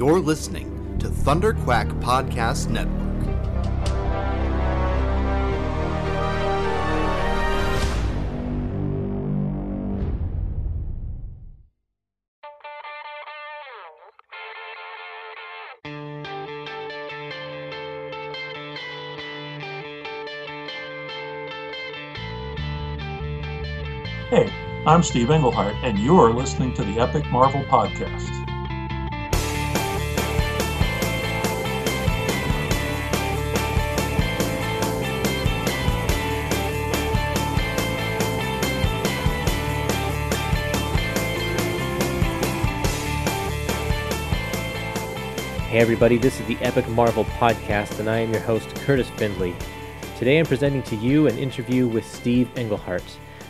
You're listening to Thunder Quack Podcast Network. Hey, I'm Steve Englehart, and you're listening to the Epic Marvel Podcast. Everybody, this is the Epic Marvel Podcast, and I am your host, Kurtis Findley. Today I'm presenting to you an interview with Steve Englehart.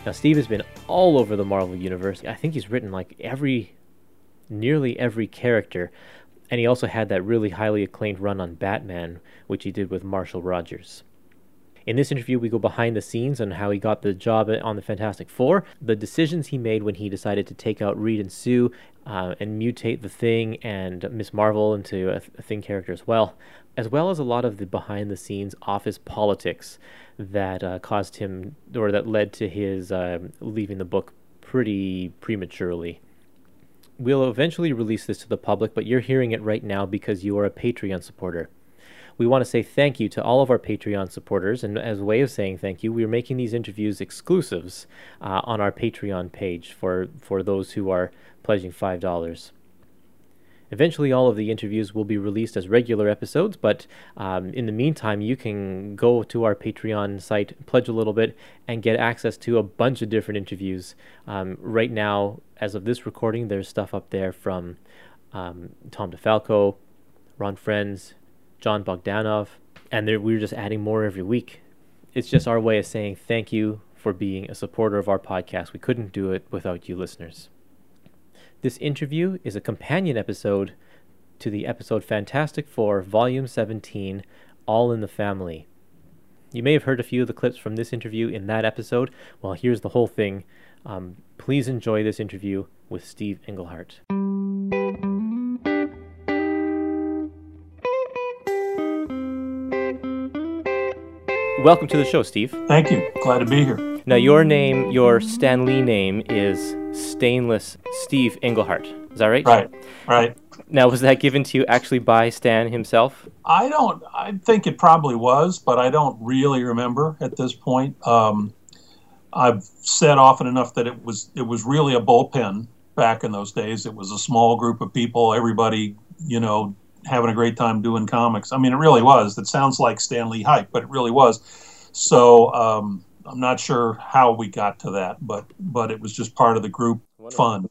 Now, Steve has been all over the Marvel Universe. I think he's written like every, nearly every character, and he also had that really highly acclaimed run on Batman, which he did with Marshall Rogers. In this interview, we go behind the scenes on how he got the job on the Fantastic Four, the decisions he made when he decided to take out Reed and Sue uh, and mutate the Thing and Miss Marvel into a, a Thing character as well, as well as a lot of the behind the scenes office politics that uh, caused him or that led to his uh, leaving the book pretty prematurely. We'll eventually release this to the public, but you're hearing it right now because you are a Patreon supporter we want to say thank you to all of our Patreon supporters. And as a way of saying thank you, we're making these interviews exclusives uh, on our Patreon page for, for those who are pledging $5. Eventually, all of the interviews will be released as regular episodes, but um, in the meantime, you can go to our Patreon site, pledge a little bit, and get access to a bunch of different interviews. Um, right now, as of this recording, there's stuff up there from um, Tom DeFalco, Ron Frenz, Jon Bogdanove, and we're just adding more every week. It's just our way of saying thank you for being a supporter of our podcast. We couldn't do it without you listeners. This interview is a companion episode to the episode Fantastic Four, Volume 17, All in the Family. You may have heard a few of the clips from this interview in that episode. Well, here's the whole thing. Um, please enjoy this interview with Steve Englehart. Welcome to the show, Steve. Thank you. Glad to be here. Now, your name, your Stan Lee name is Stainless Steve Englehart. Is that right? Right, right. Now, was that given to you actually by Stan himself? I don't, I think it probably was, but I don't really remember at this point. Um, I've said often enough that it was, it was really a bullpen back in those days. It was a small group of people, everybody, you know, having a great time doing comics. I mean, it really was. That sounds like Stan Lee hype, but it really was. So um, I'm not sure how we got to that, but but it was just part of the group fun.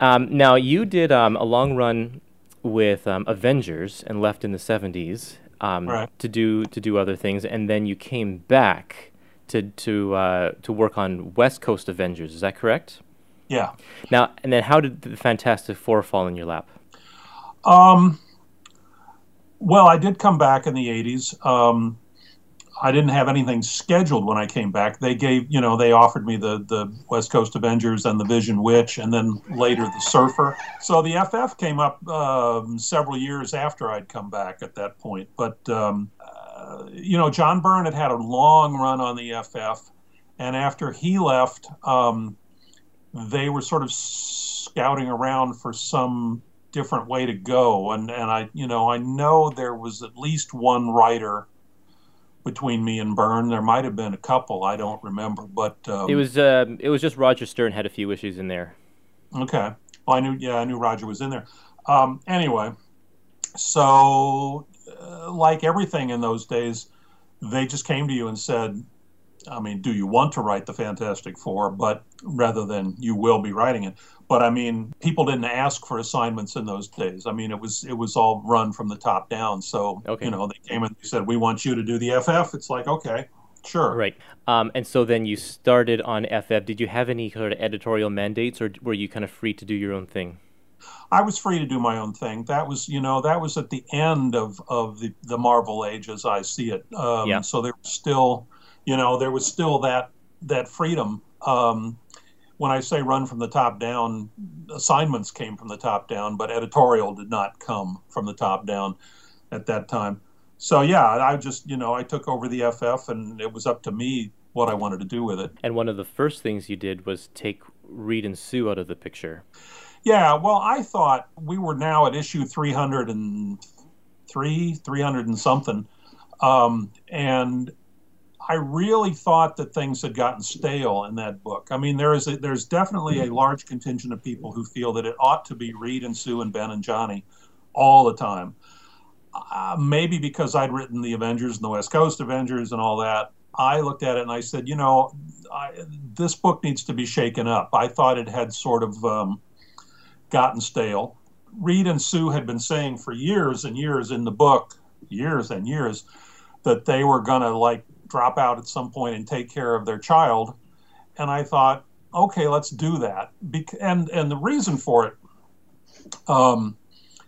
Um, now you did um, a long run with um, Avengers and left in the 70s um, right. to do to do other things, and then you came back to to uh, to work on West Coast Avengers. Is that correct? Yeah. Now and then, how did the Fantastic Four fall in your lap? Um, well, I did come back in the 80s. Um, I didn't have anything scheduled when I came back. They gave, you know, they offered me the, the West Coast Avengers and the Vision Witch, and then later the Surfer. So the FF came up um, several years after I'd come back at that point. But, um, uh, you know, John Byrne had had a long run on the FF, and after he left, um, they were sort of scouting around for some different way to go. And and I you know I know there was at least one writer between me and Byrne. There might have been a couple. I don't remember, but um, it was uh, it was just Roger Stern had a few issues in there. Okay, well I knew yeah I knew Roger was in there. Um, anyway, so uh, like everything in those days, they just came to you and said, I mean, do you want to write the Fantastic Four? But rather than you will be writing it. But I mean, people didn't ask for assignments in those days. I mean, it was it was all run from the top down. So okay. you know, they came and they said, "We want you to do the FF." It's like, okay, sure. Right. Um, and so then you started on FF. Did you have any sort of editorial mandates, or were you kind of free to do your own thing? I was free to do my own thing. That was, you know, that was at the end of, of the, the Marvel age as I see it. Um, yeah. So there was still, you know, there was still that that freedom. Um, when I say run from the top down, assignments came from the top down, but editorial did not come from the top down at that time. So yeah, I just you know I took over the FF, and it was up to me what I wanted to do with it. And one of the first things you did was take Reed and Sue out of the picture. Yeah, well, I thought we were now at issue 303, 300 and something. Um, and I really thought that things had gotten stale in that book. I mean, there is a, there's definitely a large contingent of people who feel that it ought to be Reed and Sue and Ben and Johnny all the time. Uh, maybe because I'd written the Avengers and the West Coast Avengers and all that. I looked at it and I said, you know, I, this book needs to be shaken up. I thought it had sort of um, gotten stale. Reed and Sue had been saying for years and years in the book, years and years, that they were going to like drop out at some point and take care of their child. And I thought, okay, let's do that. and and the reason for it, um,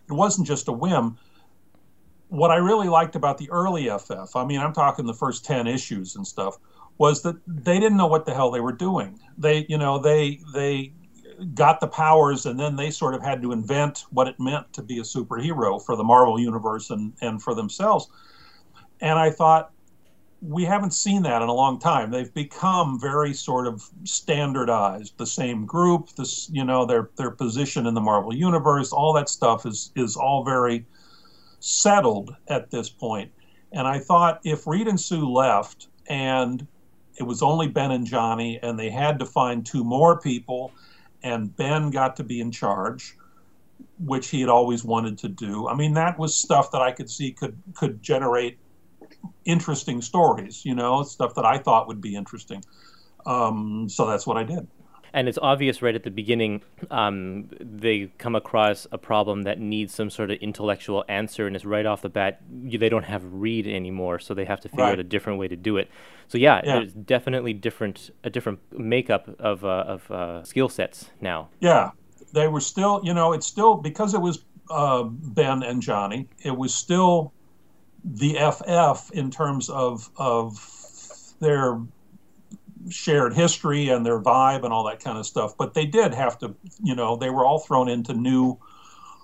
it wasn't just a whim. What I really liked about the early FF, I mean, I'm talking the first ten issues and stuff, was that they didn't know what the hell they were doing. They, you know, they they got the powers and then they sort of had to invent what it meant to be a superhero for the Marvel universe and and for themselves. And I thought we haven't seen that in a long time. They've become very sort of standardized. The same group, this you know their their position in the Marvel universe, all that stuff is is all very settled at this point. And I thought if Reed and Sue left and it was only Ben and Johnny and they had to find two more people and Ben got to be in charge which he had always wanted to do. I mean that was stuff that I could see could could generate interesting stories, you know, stuff that I thought would be interesting. Um, so that's what I did. And it's obvious right at the beginning, um, they come across a problem that needs some sort of intellectual answer, and it's right off the bat, they don't have Reed anymore, so they have to figure right. out a different way to do it. So yeah, yeah. there's definitely different a different makeup of uh, of uh, skill sets now. Yeah, they were still, you know, it's still because it was uh, Ben and Johnny, it was still the FF in terms of of their shared history and their vibe and all that kind of stuff. But they did have to, you know, they were all thrown into new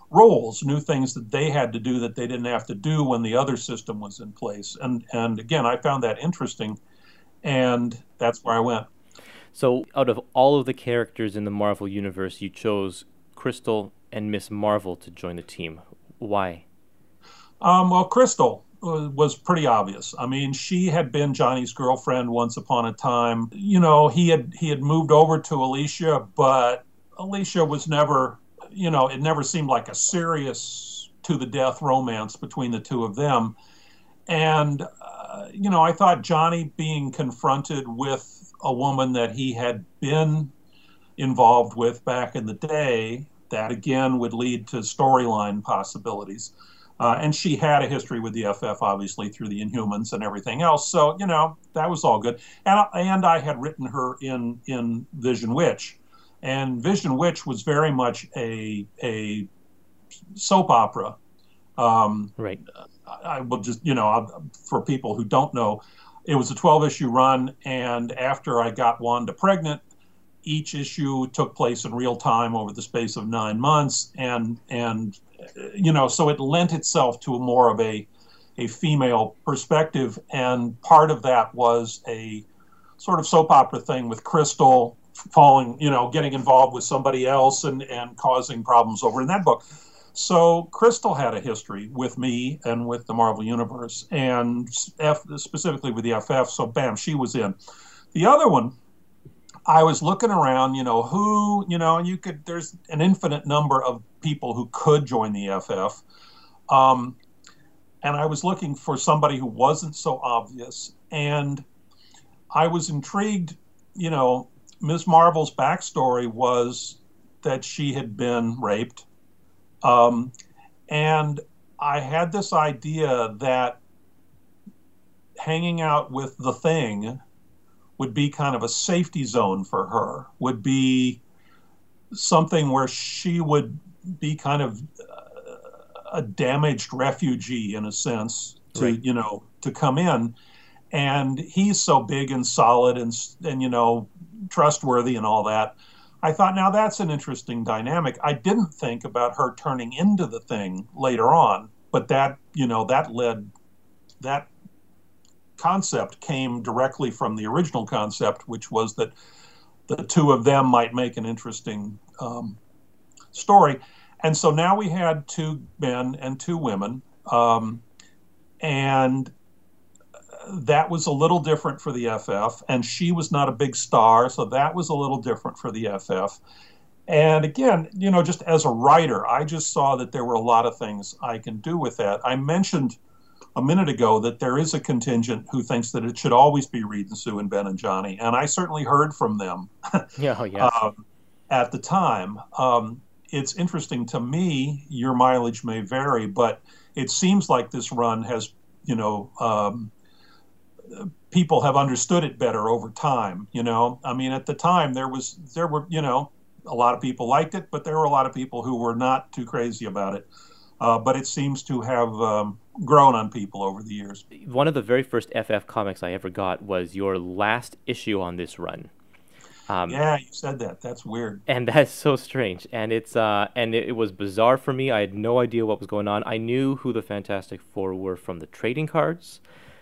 roles, new things that they had to do that they didn't have to do when the other system was in place. And and again, I found that interesting, and that's where I went. So, out of all of the characters in the Marvel universe, you chose Crystal and Miss Marvel to join the team. Why? Um, well, Crystal was pretty obvious. I mean, she had been Johnny's girlfriend once upon a time. You know, he had he had moved over to Alicia, but Alicia was never, you know, it never seemed like a serious to the death romance between the two of them. And uh, you know, I thought Johnny being confronted with a woman that he had been involved with back in the day, that again would lead to storyline possibilities. Uh, and she had a history with the FF, obviously, through the Inhumans and everything else. So, you know, that was all good. And, and I had written her in, in Vision Witch. And Vision Witch was very much a, a soap opera. Um, right. I will just, you know, for people who don't know, it was a 12 issue run. And after I got Wanda pregnant, each issue took place in real time over the space of nine months. And, and you know, so it lent itself to a more of a a female perspective, and part of that was a sort of soap opera thing with Crystal falling, you know, getting involved with somebody else and and causing problems over in that book. So Crystal had a history with me and with the Marvel Universe, and F, specifically with the FF. So bam, she was in. The other one I was looking around, you know, who, you know, and you could, there's an infinite number of people who could join the FF. Um, and I was looking for somebody who wasn't so obvious. And I was intrigued, you know, Ms. Marvel's backstory was that she had been raped. Um, and I had this idea that hanging out with the thing would be kind of a safety zone for her, would be something where she would be kind of uh, a damaged refugee in a sense to right. you know to come in and he's so big and solid and and you know trustworthy and all that I thought, now that's an interesting dynamic. I didn't think about her turning into the thing later on, but that, you know, that led, that concept came directly from the original concept, which was that the two of them might make an interesting um, story. And so now we had two men and two women. Um, and that was a little different for the FF, and she was not a big star, so that was a little different for the FF. And again, you know, just as a writer, I just saw that there were a lot of things I can do with that. I mentioned a minute ago that there is a contingent who thinks that it should always be Reed and Sue and Ben and Johnny, and I certainly heard from them. yeah, oh, yes. um, at the time, um, it's interesting to me. Your mileage may vary, but it seems like this run has, you know, um, people have understood it better over time. You know, I mean, at the time there was there were you know a lot of people liked it, but there were a lot of people who were not too crazy about it. Uh, but it seems to have um, grown on people over the years. One of the very first FF comics I ever got was your last issue on this run. Um, yeah, you said that. That's weird. And that's so strange. And it's uh, and it, it, was bizarre for me. I had no idea what was going on. I knew who the Fantastic Four were from the trading cards.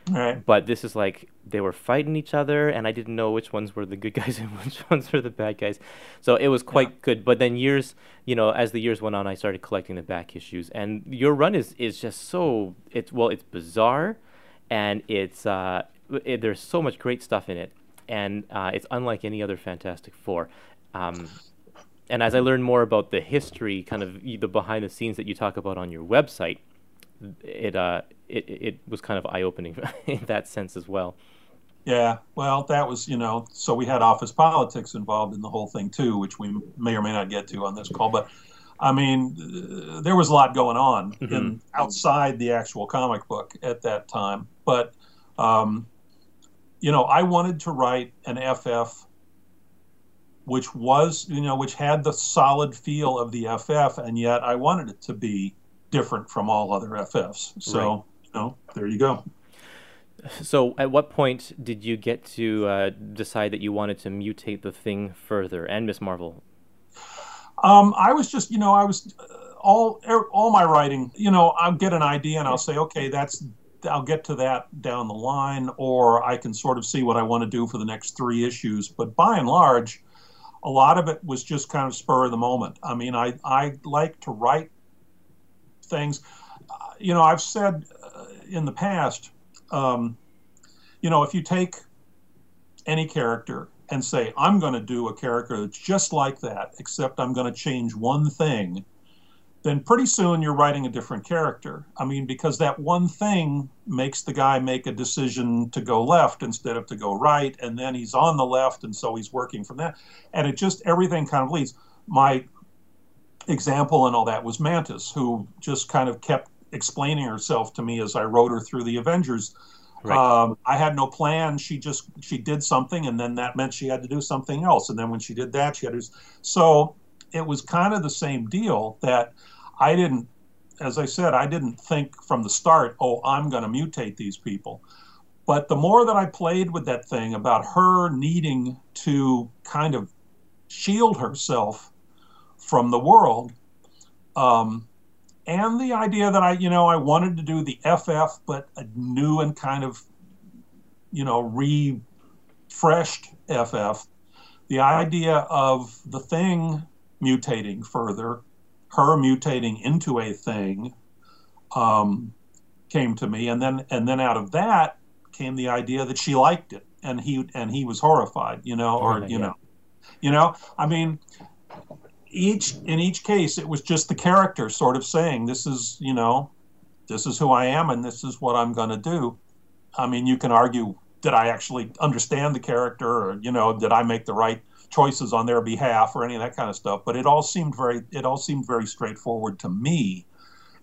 Right. But this is like they were fighting each other, and I didn't know which ones were the good guys and which ones were the bad guys. So it was quite yeah. good. But then years, you know, as the years went on, I started collecting the back issues, and your run is is just so it's well, it's bizarre, and it's uh, it, there's so much great stuff in it, and uh, it's unlike any other Fantastic Four. Um, and as I learned more about the history, kind of the behind the scenes that you talk about on your website, it uh it it was kind of eye opening in that sense as well. Yeah, well, that was you know, so we had office politics involved in the whole thing too, which we may or may not get to on this call, but. I mean, uh, there was a lot going on mm-hmm. in outside the actual comic book at that time. But, um, you know, I wanted to write an FF, which was, you know, which had the solid feel of the FF, and yet I wanted it to be different from all other FFs. So, right. Know, there you go. So, at what point did you get to uh, decide that you wanted to mutate the thing further and Miss Marvel? Um, I was just, you know, I was uh, all er, all my writing. You know, I'll get an idea and I'll say, okay, that's I'll get to that down the line, or I can sort of see what I want to do for the next three issues. But by and large, a lot of it was just kind of spur of the moment. I mean, I I like to write things. Uh, you know, I've said in the past, um, you know, if you take any character and say, I'm going to do a character that's just like that, except I'm going to change one thing, then pretty soon you're writing a different character. I mean, because that one thing makes the guy make a decision to go left instead of to go right, and then he's on the left, and so he's working from that. And it just, everything kind of leads. My example and all that was Mantis, who just kind of kept explaining herself to me as I wrote her through the Avengers. Right. Um, I had no plan. She just she did something, and then that meant she had to do something else. And then when she did that, she had to. So it was kind of the same deal that I didn't, as I said, I didn't think from the start, oh, I'm going to mutate these people. But the more that I played with that thing about her needing to kind of shield herself from the world. Um, and the idea that I, you know, I wanted to do the FF, but a new and kind of, you know, refreshed FF. The idea of the thing mutating further, her mutating into a thing, um, came to me, and then and then out of that came the idea that she liked it, and he and he was horrified, you know, or you know, you know, I mean, each in each case it was just the character sort of saying this is you know this is who i am and this is what i'm going to do. I mean you can argue did i actually understand the character or you know did i make the right choices on their behalf or any of that kind of stuff? But it all seemed very it all seemed very straightforward to me.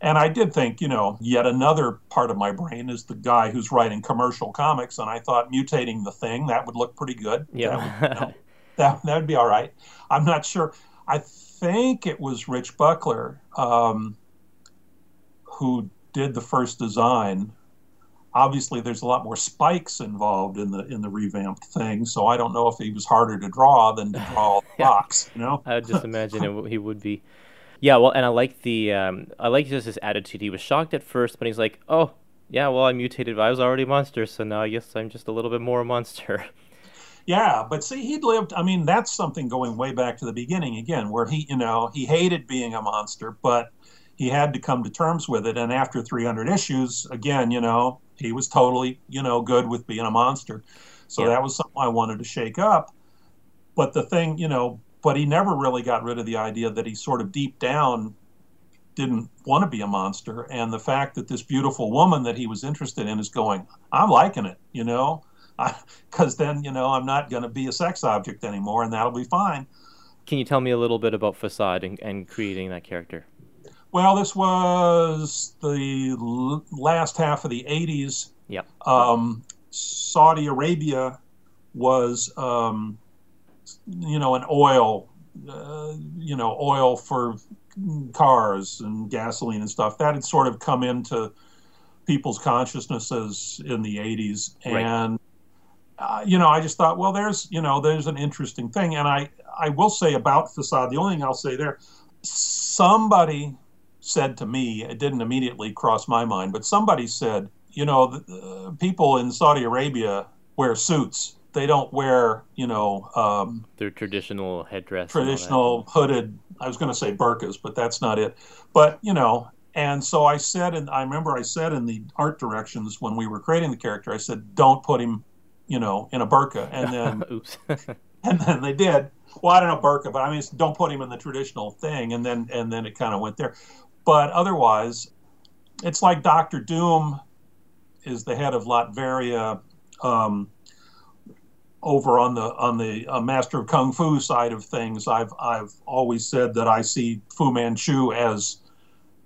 And i did think you know yet another part of my brain is the guy who's writing commercial comics and i thought mutating the thing that would look pretty good. Yeah. That would, you know, that, that would be all right. I'm not sure I think it was Rich Buckler um, who did the first design. obviously there's a lot more spikes involved in the in the revamped thing so i don't know if he was harder to draw than to draw the box you know? I would just imagine it, he would be. Yeah well and i like the um, i like just his attitude. He was shocked at first but he's like oh yeah well i mutated. I was already a monster so now i guess i'm just a little bit more a monster yeah but see he'd lived i mean that's something going way back to the beginning again where he you know he hated being a monster but he had to come to terms with it and after 300 issues again you know he was totally, you know, good with being a monster. So yeah. that was something I wanted to shake up. But the thing, you know, but he never really got rid of the idea that he sort of deep down didn't want to be a monster. And the fact that this beautiful woman that he was interested in is going, I'm liking it, you know, because then, you know, I'm not going to be a sex object anymore and that'll be fine. Can you tell me a little bit about Fasaud and, and creating that character? Well, this was the l- last half of the 80s. Yeah. Um, Saudi Arabia was, um, you know, an oil, uh, you know, oil for cars and gasoline and stuff. That had sort of come into people's consciousnesses in the 80s. Right. And, you know, I just thought, well, there's, you know, there's an interesting thing. And I, I will say about Fasaud, the only thing I'll say there, somebody said to me, it didn't immediately cross my mind, but somebody said, you know, the, uh, people in Saudi Arabia wear suits. They don't wear, you know, um, their traditional headdress. Traditional hooded. I was going to say burkas, but that's not it. But you know, and so I said, and I remember I said in the art directions when we were creating the character, I said, don't put him, you know, in a burqa. And then, and then they did. Well, I don't know burqa, but I mean, don't put him in the traditional thing. And then, and then it kind of went there. But otherwise, it's like Doctor Doom is the head of Latveria um, over on the on the uh, Master of Kung Fu side of things. I've I've always said that I see Fu Manchu as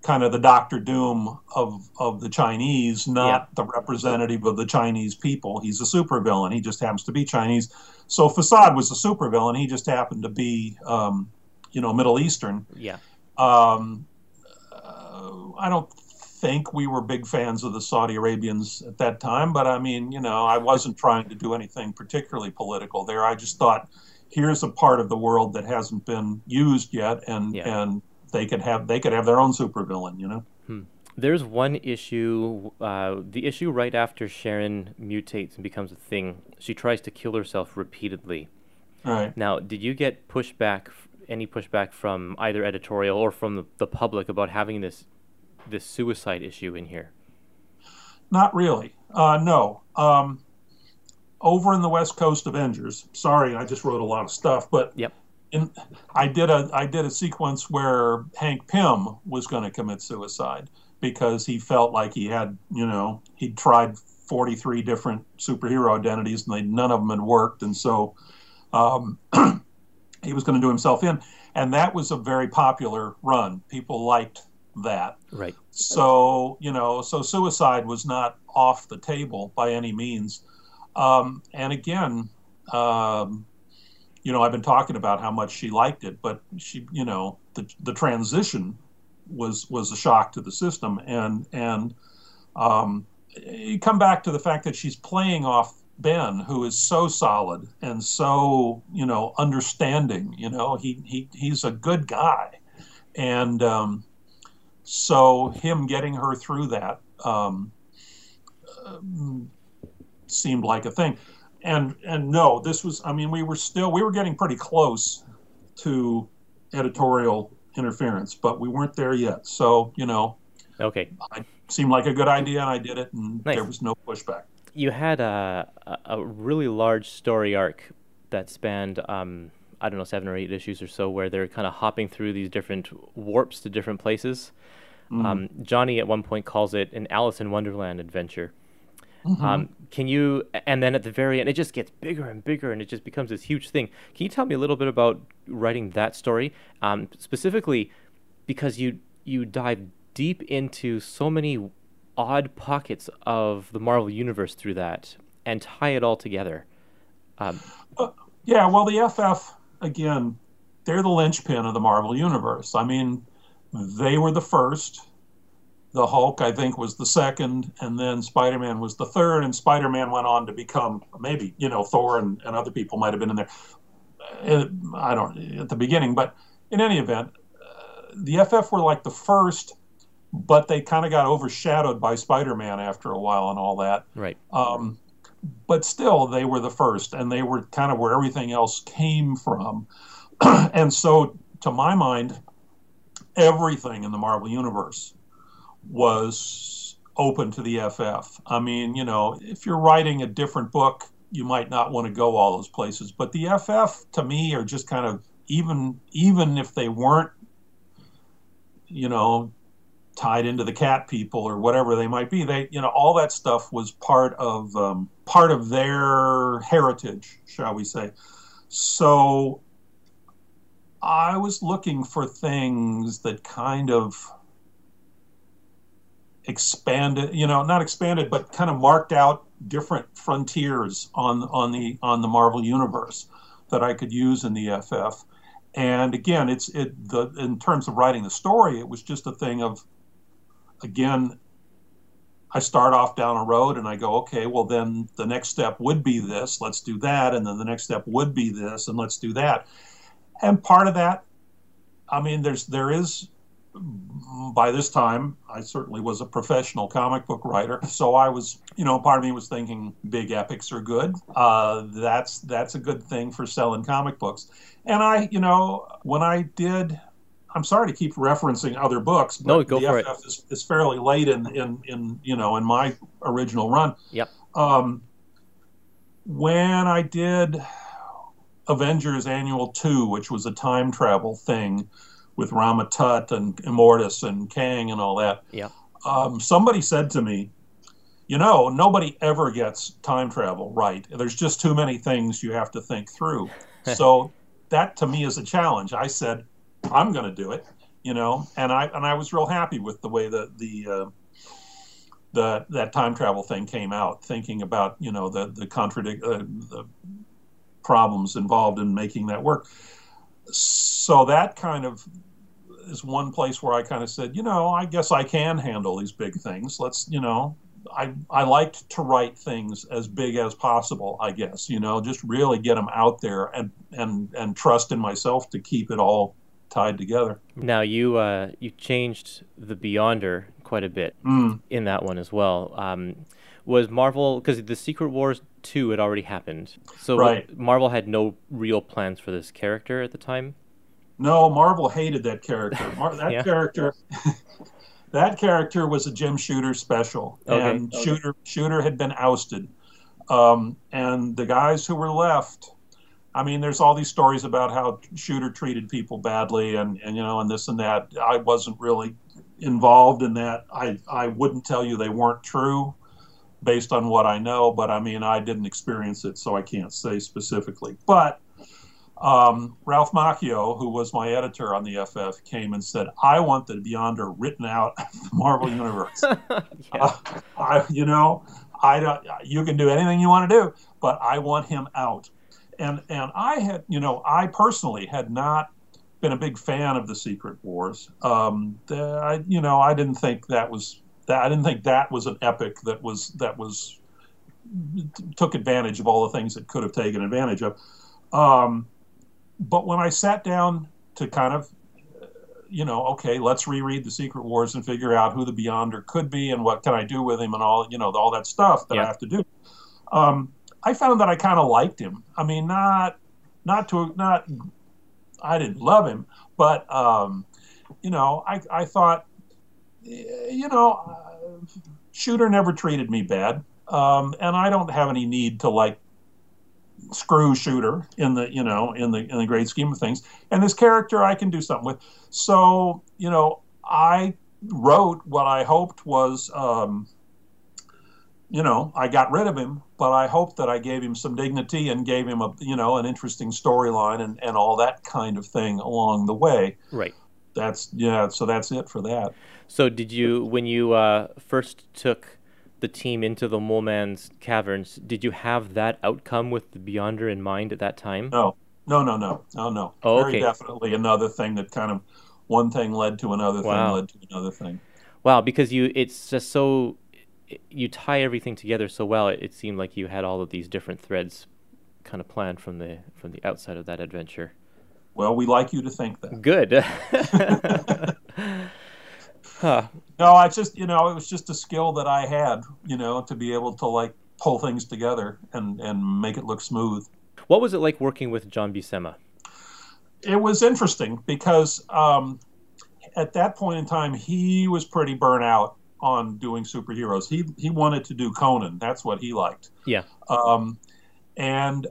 kind of the Doctor Doom of of the Chinese, not yeah. the representative of the Chinese people. He's a supervillain. He just happens to be Chinese. So Fasaud was a supervillain. He just happened to be, um, you know, Middle Eastern. Yeah. Um, I don't think we were big fans of the Saudi Arabians at that time, but I mean, you know, I wasn't trying to do anything particularly political there. I just thought, here's a part of the world that hasn't been used yet, and yeah. and they could have they could have their own supervillain, you know. Hmm. There's one issue, uh, the issue right after Sharon mutates and becomes a thing. She tries to kill herself repeatedly. Right. Now, did you get pushback, any pushback from either editorial or from the, the public about having this this suicide issue in here? Not really. Uh, no. Um, over in the West Coast Avengers. Sorry, I just wrote a lot of stuff, but yep. In, I did a I did a sequence where Hank Pym was going to commit suicide because he felt like he had you know he'd tried 43 different superhero identities and they none of them had worked and so um, he was going to do himself in and that was a very popular run people liked that. Right. So, you know, so suicide was not off the table by any means. Um, and again, um, you know, I've been talking about how much she liked it, but she, you know, the the transition was was a shock to the system, and and um, you come back to the fact that she's playing off Ben, who is so solid and so you know understanding. You know, he he he's a good guy, and um, so him getting her through that um, uh, seemed like a thing. And and no, this was. I mean, we were still we were getting pretty close to editorial interference, but we weren't there yet. So you know, okay, it seemed like a good idea, and I did it, and nice. there was no pushback. You had a a really large story arc that spanned. Um, I don't know, seven or eight issues or so, where they're kind of hopping through these different warps to different places. Mm-hmm. Um, Johnny at one point calls it an Alice in Wonderland adventure. Mm-hmm. Um, can you, and then at the very end, it just gets bigger and bigger, and it just becomes this huge thing. Can you tell me a little bit about writing that story, um, specifically because you you dive deep into so many odd pockets of the Marvel universe through that, and tie it all together. Um, uh, yeah, well, the FF again, they're the linchpin of the Marvel universe. I mean, they were the first the Hulk, I think, was the second, and then Spider Man was the third, and Spider Man went on to become maybe you know Thor and, and other people might have been in there. Uh, I don't at the beginning, but in any event, uh, the FF were like the first, but they kind of got overshadowed by Spider Man after a while and all that. Right. Um, but still, they were the first, and they were kind of where everything else came from. and so, to my mind, everything in the Marvel Universe was open to the FF. I mean, you know, if you're writing a different book, you might not want to go all those places. But the FF, to me, are just kind of even even if they weren't, you know, tied into the cat people or whatever they might be. They, you know, all that stuff was part of um, part of their heritage, shall we say? So I was looking for things that kind of expanded, you know, not expanded, but kind of marked out different frontiers on on the on the Marvel universe that I could use in the FF. And again, it's it the in terms of writing the story, it was just a thing of again, I start off down a road and I go, okay, well, then the next step would be this, let's do that. And then the next step would be this, and let's do that. And part of that, I mean, there's, there is, by this time, I certainly was a professional comic book writer. So I was, you know, part of me was thinking big epics are good. Uh, that's, that's a good thing for selling comic books. And I, you know, when I did I'm sorry to keep referencing other books, but no, go the for FF it. Is, is fairly late in, in, in you know in my original run. Yep. Um, when I did Avengers Annual Two, which was a time travel thing with Rama Tut and Immortus and Kang and all that. Yeah. Um, somebody said to me, you know, nobody ever gets time travel right. There's just too many things you have to think through. so that to me is a challenge. I said, I'm going to do it, you know. And I and I was real happy with the way that the uh, the that time travel thing came out. Thinking about you know the the contradict uh, the problems involved in making that work. So that kind of is one place where I kind of said, you know, I guess I can handle these big things. Let's, you know, I I liked to write things as big as possible. I guess you know, just really get them out there and and and trust in myself to keep it all tied together. Now you uh, you changed the Beyonder quite a bit mm. in that one as well. Um, was Marvel because the Secret Wars two had already happened, so right. Marvel had no real plans for this character at the time. No, Marvel hated that character. Mar- that yeah. character. that character was a Jim Shooter special, okay. and okay. Shooter Shooter had been ousted, um, and the guys who were left I mean, there's all these stories about how Shooter treated people badly, and, and you know, and this and that. I wasn't really involved in that. I I wouldn't tell you they weren't true, based on what I know. But I mean, I didn't experience it, so I can't say specifically. But um, Ralph Macchio, who was my editor on the FF, came and said, "I want the Beyonder written out of the Marvel Universe." yeah. uh, I, you know, I don't. You can do anything you want to do, but I want him out and and I had, you know, I personally had not been a big fan of the Secret Wars. Um, the, I, you know, I didn't think that was that. I didn't think that was an epic that was that was took advantage of all the things it could have taken advantage of. Um, but when I sat down to kind of, you know, okay, let's reread the Secret Wars and figure out who the Beyonder could be and what can I do with him and all, you know, all that stuff that yeah. I have to do. Um, I found that I kind of liked him. I mean, not not to not I didn't love him, but um, you know, I I thought, you know, Shooter never treated me bad, um, and I don't have any need to like screw Shooter in the you know in the in the great scheme of things. And this character I can do something with. So you know, I wrote what I hoped was. Um, you know, I got rid of him, but I hope that I gave him some dignity and gave him a, you know, an interesting storyline and, and all that kind of thing along the way. Right. That's yeah. So that's it for that. So did you, when you uh, first took the team into the Mole Man's caverns, did you have that outcome with the Beyonder in mind at that time? No, no, no, no, no, no. Oh, Very definitely another thing that kind of one thing led to another thing led to another thing. Wow, because you it's just so you tie everything together so well. It, it seemed like you had all of these different threads kind of planned from the from the outside of that adventure. Well, we like you to think that. Good. huh. No, I just you know it was just a skill that I had, you know, to be able to like pull things together and and make it look smooth. What was it like working with John Buscema? It was interesting because um, at that point in time he was pretty burnt out on doing superheroes. He he wanted to do Conan. That's what he liked. Yeah. Um, and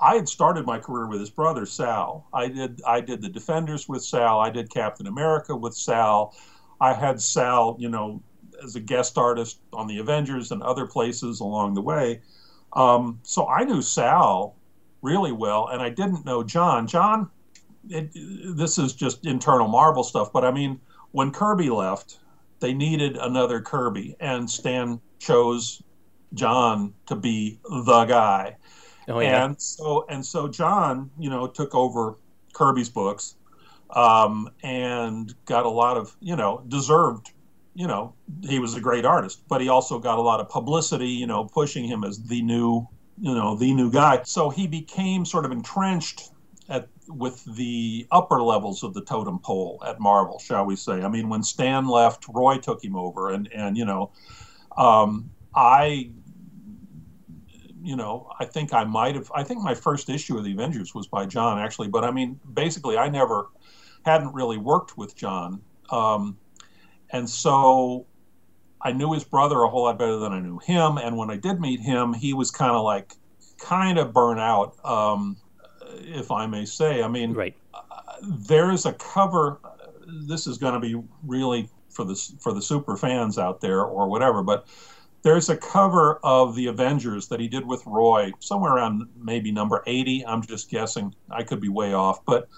I had started my career with his brother Sal. I did I did the Defenders with Sal. I did Captain America with Sal. I had Sal, you know, as a guest artist on the Avengers and other places along the way. Um, so I knew Sal really well, and I didn't know John. John, it, this is just internal Marvel stuff, but I mean, when Kirby left, they needed another Kirby, and Stan chose John to be the guy. Oh, yeah. And so and so John, you know, took over Kirby's books um, and got a lot of, you know, deserved, you know, he was a great artist, but he also got a lot of publicity, you know, pushing him as the new, you know, the new guy. So he became sort of entrenched at with the upper levels of the totem pole at Marvel, shall we say? I mean, when Stan left, Roy took him over, and and you know, um, I you know, I think I might have. I think my first issue of the Avengers was by John, actually. But I mean, basically, I never hadn't really worked with John, um, and so I knew his brother a whole lot better than I knew him. And when I did meet him, he was kind of like, kind of burnt out, um, if I may say. I mean, right. Uh, there's a cover. This is going to be really for the for the super fans out there or whatever, but there's a cover of the Avengers that he did with Roy, somewhere around maybe number 80. I'm just guessing. I could be way off, but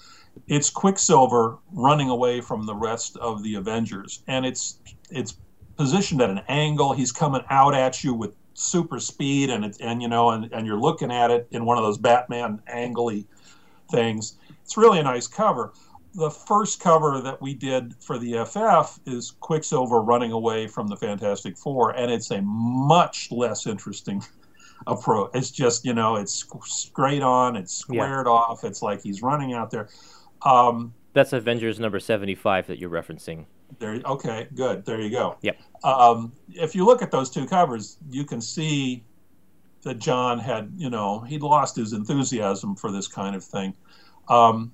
it's Quicksilver running away from the rest of the Avengers, and it's it's positioned at an angle. He's coming out at you with super speed, and and you know, and, and you're looking at it in one of those Batman angly things. It's really a nice cover the first cover that we did for the FF is Quicksilver running away from the Fantastic Four, and it's a much less interesting approach. It's just you know it's straight on, it's squared yeah. off. It's like he's running out there. Um, That's Avengers number seventy-five that you're referencing. There. Okay. Good. There you go. Yep. Um, if you look at those two covers, you can see that John had you know he'd lost his enthusiasm for this kind of thing. Um,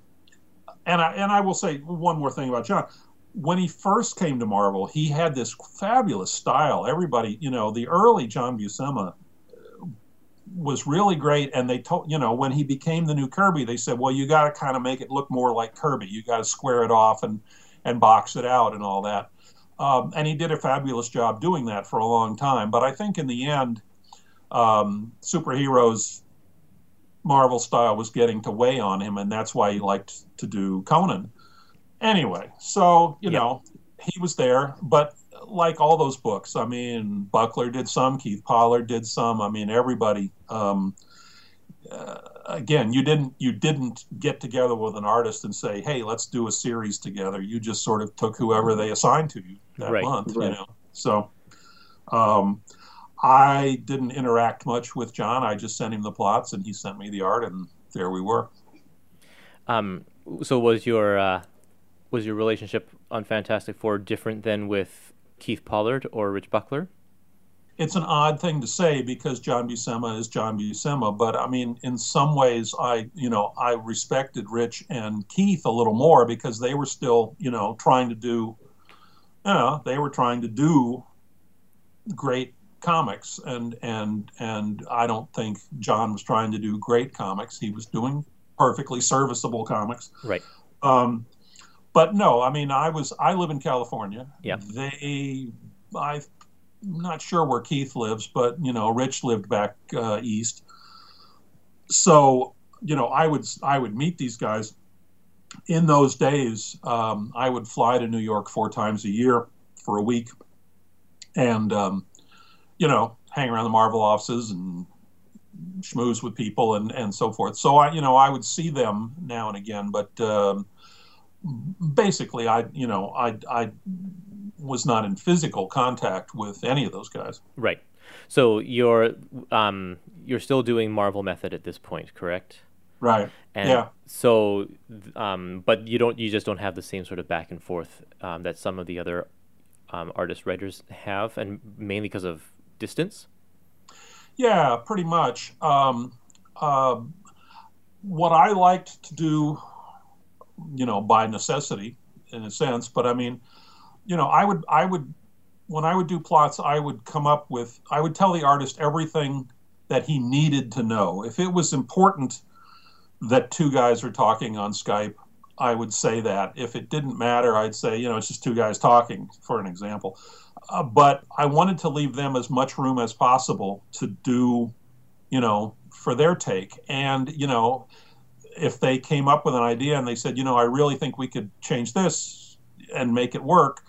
and I and I will say one more thing about John. When he first came to Marvel, he had this fabulous style. Everybody, you know, the early John Buscema uh, was really great. And they told, you know, when he became the new Kirby, they said, well, you got to kind of make it look more like Kirby. You got to square it off and and box it out and all that. Um, and he did a fabulous job doing that for a long time. But I think in the end, um, superheroes Marvel style was getting to weigh on him, and that's why he liked to do Conan. Anyway, so you know he was there, but like all those books, I mean, Buckler did some, Keith Pollard did some. I mean, everybody. Um, uh, again, you didn't you didn't get together with an artist and say, "Hey, let's do a series together." You just sort of took whoever they assigned to you that right, month, right. you know. So, um, I didn't interact much with John. I just sent him the plots, and he sent me the art, and there we were. Um, so was your uh, was your relationship on Fantastic Four different than with Keith Pollard or Rich Buckler? It's an odd thing to say because John Buscema is John Buscema, but I mean, in some ways, I you know I respected Rich and Keith a little more because they were still you know trying to do, you know, they were trying to do great comics and and and I don't think John was trying to do great comics. He was doing perfectly serviceable comics. Right. Um, but no, I mean, I was I live in California. Yeah. They, I'm not sure where Keith lives, but you know, Rich lived back uh, east. So you know, I would I would meet these guys. In those days, um, I would fly to New York four times a year for a week, and um, you know, hang around the Marvel offices and schmooze with people and, and so forth. So I, you know, I would see them now and again, but um, basically, I, you know, I, I was not in physical contact with any of those guys. Right. So you're um, you're still doing Marvel Method at this point, correct? Right. And yeah. So, um, but you don't you just don't have the same sort of back and forth um, that some of the other um, artist writers have, and mainly because of distance. Yeah, pretty much. Um, uh, what I liked to do, you know, by necessity, in a sense, but I mean, you know, I would I would when I would do plots, I would come up with I would tell the artist everything that he needed to know. If it was important that two guys are talking on Skype, I would say that. If it didn't matter, I'd say, you know, it's just two guys talking, for an example. Uh, but I wanted to leave them as much room as possible to do, you know, for their take. And, you know, if they came up with an idea and they said, you know, I really think we could change this and make it work,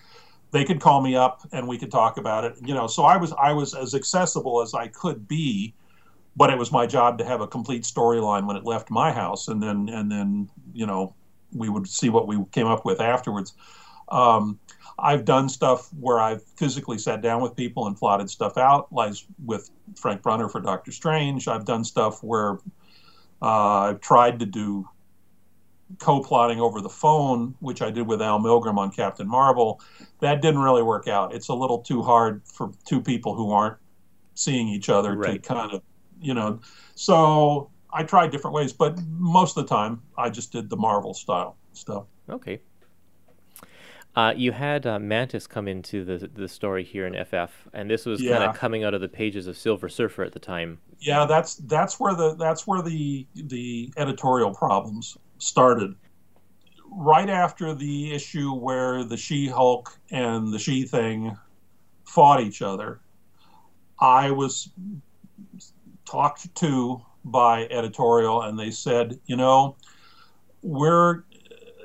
they could call me up and we could talk about it. You know, so I was I was as accessible as I could be but it was my job to have a complete storyline when it left my house, and then and then you know we would see what we came up with afterwards. Um, I've done stuff where I've physically sat down with people and plotted stuff out, like with Frank Brunner for Doctor Strange. I've done stuff where uh, I've tried to do co-plotting over the phone, which I did with Al Milgrom on Captain Marvel. That didn't really work out. It's a little too hard for two people who aren't seeing each other Right. to kind of you know. So I tried different ways, but most of the time I just did the Marvel style stuff. Okay. Uh, you had uh, Mantis come into the the story here in FF, and this was kind of coming out of the pages of Silver Surfer at the time. Yeah, that's that's where the that's where the the editorial problems started. Right after the issue where the She-Hulk and the She-Thing fought each other, I was talked to by editorial, and they said, you know, we're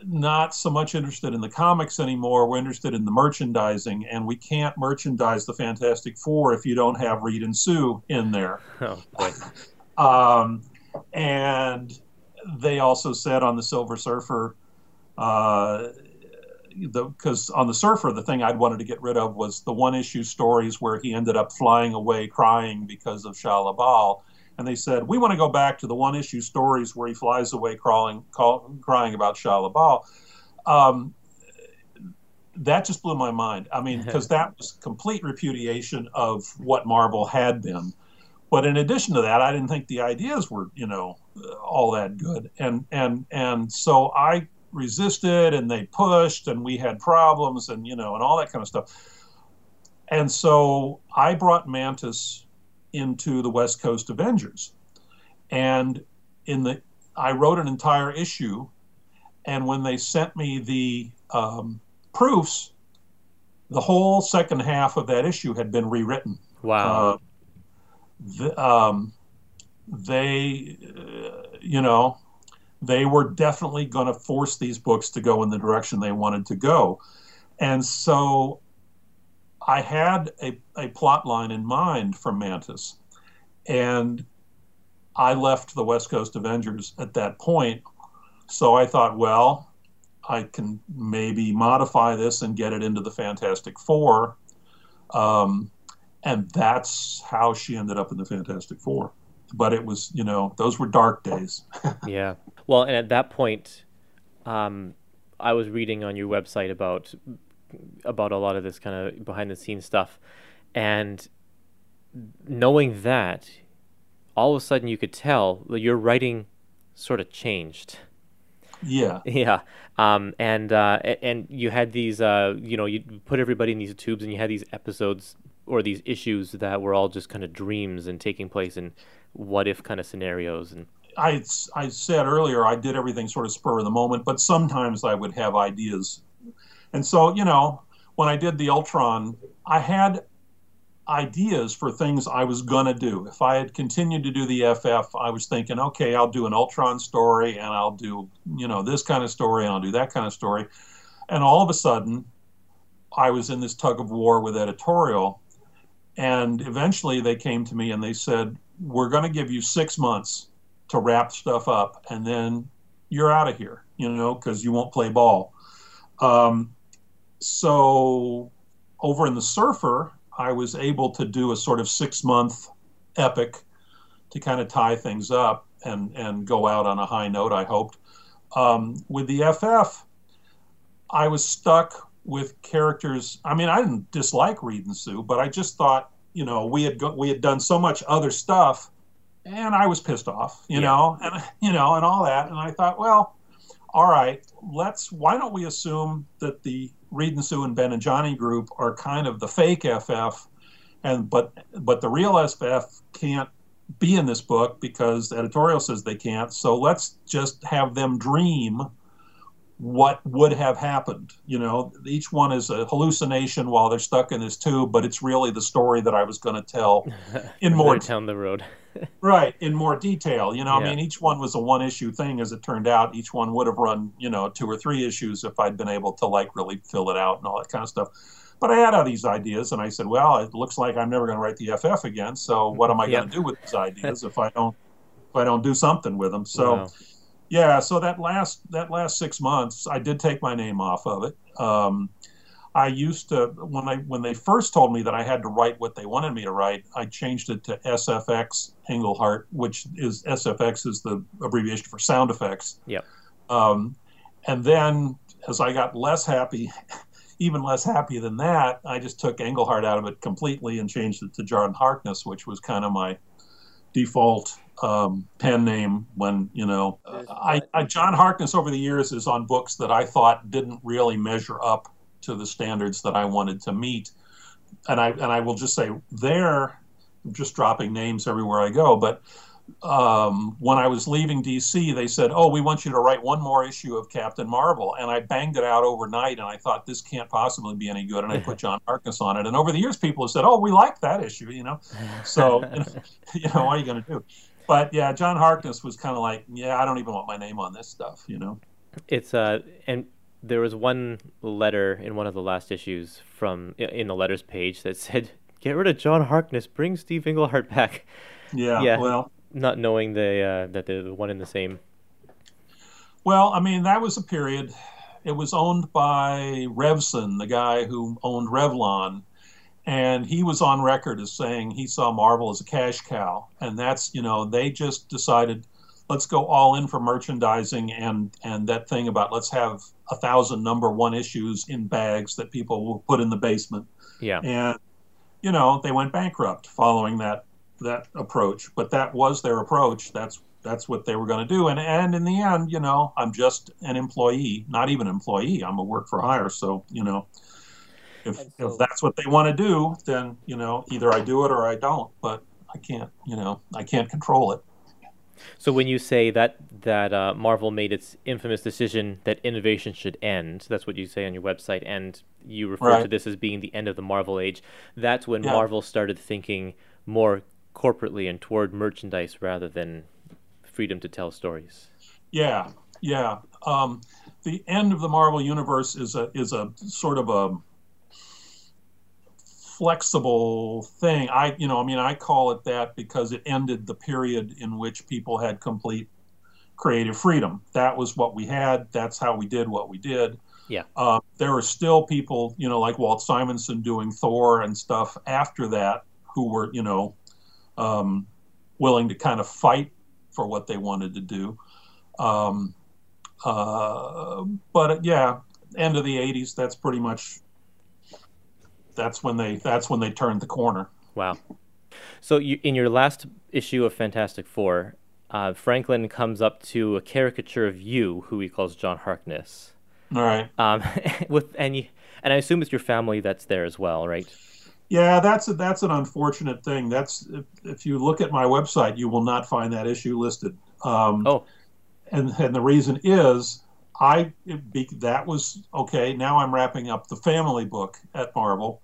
not so much interested in the comics anymore. We're interested in the merchandising, and we can't merchandise the Fantastic Four if you don't have Reed and Sue in there. Oh. Um, and they also said on the Silver Surfer, uh, because on the Surfer, the thing I'd wanted to get rid of was the one issue stories where he ended up flying away crying because of Shalla-Bal. And they said, we want to go back to the one issue stories where he flies away crawling, call, crying about Shalla-Bal. Um, that just blew my mind. I mean, because that was complete repudiation of what Marvel had been. But in addition to that, I didn't think the ideas were, you know, all that good. And and and so I resisted, and they pushed, and we had problems, and you know, and all that kind of stuff. And so I brought Mantis into the West Coast Avengers, and in the I wrote an entire issue, and when they sent me the um, proofs, the whole second half of that issue had been rewritten. Wow. Uh, the, um, they, uh, you know, they were definitely going to force these books to go in the direction they wanted to go. And so I had a, a plot line in mind for Mantis. And I left the West Coast Avengers at that point. So I thought, well, I can maybe modify this and get it into the Fantastic Four. Um, and that's how she ended up in the Fantastic Four. But it was, you know, those were dark days. yeah. Well, and at that point, um, I was reading on your website about about a lot of this kind of behind the scenes stuff, and knowing that, all of a sudden you could tell that your writing sort of changed. Yeah. Yeah, um, and uh, and you had these, uh, you know, you put everybody in these tubes, and you had these episodes or these issues that were all just kind of dreams and taking place in what if kind of scenarios, and I, I said earlier I did everything sort of spur of the moment, but sometimes I would have ideas. And so, you know, when I did the Ultron, I had ideas for things I was going to do. If I had continued to do the FF, I was thinking, okay, I'll do an Ultron story and I'll do, you know, this kind of story and I'll do that kind of story. And all of a sudden, I was in this tug of war with editorial. And eventually they came to me and they said, we're going to give you six months to wrap stuff up and then you're out of here, you know, because you won't play ball. Um, so over in the Surfer, I was able to do a sort of six month epic to kind of tie things up and and go out on a high note. I hoped. Um, with the FF, I was stuck with characters. I mean, I didn't dislike Reed and Sue, but I just thought, you know, we had go, we had done so much other stuff, and I was pissed off, you yeah. know, and you know, and all that. And I thought, well, all right, let's. Why don't we assume that the Reed and Sue and Ben and Johnny group are kind of the fake FF, and but but the real FF can't be in this book because the editorial says they can't. So let's just have them dream what would have happened. You know, each one is a hallucination while they're stuck in this tube, but it's really the story that I was going to tell in more down the road. right, in more detail. You know, yeah. I mean, each one was a one issue thing, as it turned out. Each one would have run, you know, two or three issues if I'd been able to like really fill it out and all that kind of stuff. But I had all these ideas, and I said, well, it looks like I'm never going to write the FF again. So what am I going to do with these ideas if I don't if I don't do something with them? So. Wow yeah, so that last that last six months, I did take my name off of it. Um, I used to when I when they first told me that I had to write what they wanted me to write, I changed it to SFX Englehart, which is SFX is the abbreviation for sound effects. Yeah. Um, and then as I got less happy, even less happy than that, I just took Englehart out of it completely and changed it to John Harkness, which was kind of my default um, pen name when you know I, I, John Harkness over the years is on books that I thought didn't really measure up to the standards that I wanted to meet, and I and I will just say there, I'm just dropping names everywhere I go, but um, when I was leaving DC, they said, "Oh, we want you to write one more issue of Captain Marvel," and I banged it out overnight. And I thought this can't possibly be any good, and I put John Harkness on it. And over the years, people have said, "Oh, we like that issue," you know. So, you know, what are you going to do? But yeah, John Harkness was kind of like, "Yeah, I don't even want my name on this stuff," you know. It's uh, and there was one letter in one of the last issues from in the letters page that said, "Get rid of John Harkness, bring Steve Englehart back." Yeah, yeah. Well, not knowing the uh, that they're the one in the same. Well, I mean, that was a period. It was owned by Revson, the guy who owned Revlon, and he was on record as saying he saw Marvel as a cash cow, and that's you know they just decided let's go all in for merchandising and and that thing about let's have a thousand number one issues in bags that people will put in the basement. Yeah, and you know they went bankrupt following that that approach, but that was their approach. That's that's what they were going to do. And and in the end, you know, I'm just an employee, not even an employee. I'm a work for hire. So you know, if so, if that's what they want to do, then you know, either I do it or I don't. But I can't, you know, I can't control it. So when you say that that uh, Marvel made its infamous decision that innovation should end, that's what you say on your website, and you refer right. to this as being the end of the Marvel age. That's when yeah. Marvel started thinking more corporately and toward merchandise rather than freedom to tell stories. Yeah, yeah. Um, the end of the Marvel universe is a is a sort of a flexible thing. I you know I mean I call it that because it ended the period in which people had complete creative freedom. That was what we had. That's how we did what we did. Yeah. Uh, there are still people, you know, like Walt Simonson doing Thor and stuff after that, who were, you know, um, willing to kind of fight for what they wanted to do. Um, uh, but yeah, end of the '80s. That's pretty much. That's when they. That's when they turned the corner. Wow. So you, in your last issue of Fantastic Four, uh, Franklin comes up to a caricature of you, who he calls John Harkness. All right. Um, with and you, and I assume it's your family that's there as well, right? Yeah, that's a, that's an unfortunate thing. That's if, if, you look at my website, you will not find that issue listed. Um, oh, and and the reason is I be, that was okay. Now I'm wrapping up the family book at Marvel.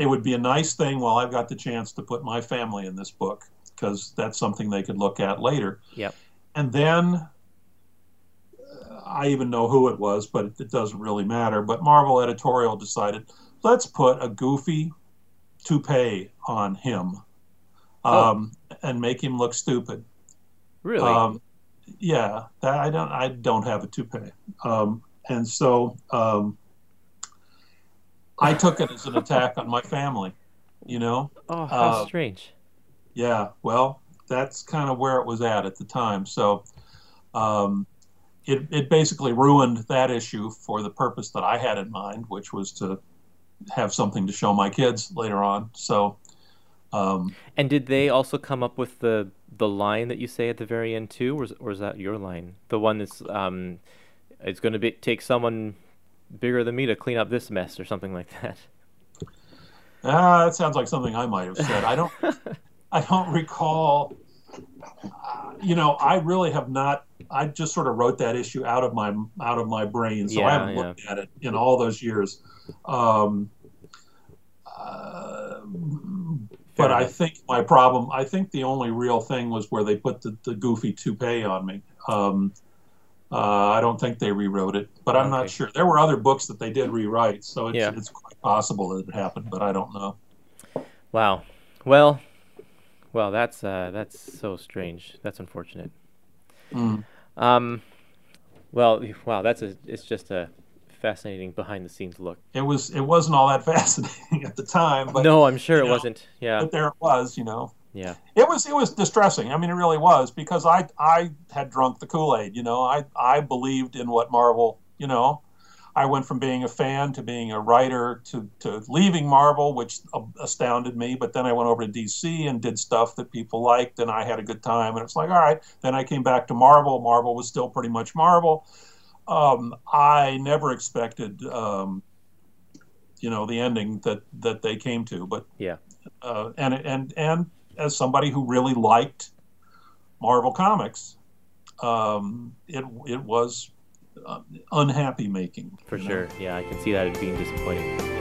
It would be a nice thing while I've got the chance to put my family in this book because that's something they could look at later. Yep. And then I even know who it was, but it doesn't really matter. But Marvel editorial decided let's put a goofy toupee on him oh. um, oh. and make him look stupid. Really? Um, yeah, that, I don't. I don't have a toupee, um, and so um, I took it as an attack on my family. You know. Oh, how Uh, strange. Yeah. Well, that's kind of where it was at at the time. So, um, it it basically ruined that issue for the purpose that I had in mind, which was to have something to show my kids later on. So. Um, And did they also come up with the the line that you say at the very end too, or is, or is that your line? The one that's um, it's going to be take someone bigger than me to clean up this mess or something like that. Ah, that sounds like something I might have said. I don't. I don't recall. Uh, you know, I really have not. I just sort of wrote that issue out of my out of my brain, so I haven't yeah. looked at it in all those years. Um, uh, but I think my problem. I think the only real thing was where they put the, the goofy toupee on me. Um, uh, I don't think they rewrote it, but I'm Okay. not sure. There were other books that they did rewrite, so it's, Yeah. it's quite possible that it happened, but I don't know. Wow. Well, well, that's uh, that's so strange. That's unfortunate. Mm. Um, well, wow, that's a it's just a fascinating behind the scenes look. it was it wasn't all that fascinating at the time, but no, I'm sure it know, wasn't. Yeah, but there it was, you know. Yeah, It was it was distressing. I mean, it really was because I I had drunk the Kool Aid. You know, I I believed in what Marvel. You know, I went from being a fan to being a writer to to leaving Marvel, which astounded me. But then I went over to DC and did stuff that people liked, and I had a good time. And it's like, all right. Then I came back to Marvel. Marvel was still pretty much Marvel. Um, I never expected, um, you know, the ending that that they came to, but yeah. uh, and and and as somebody who really liked Marvel comics, um, it it was uh, unhappy making For you know. sure. Yeah, I can see that as being disappointing.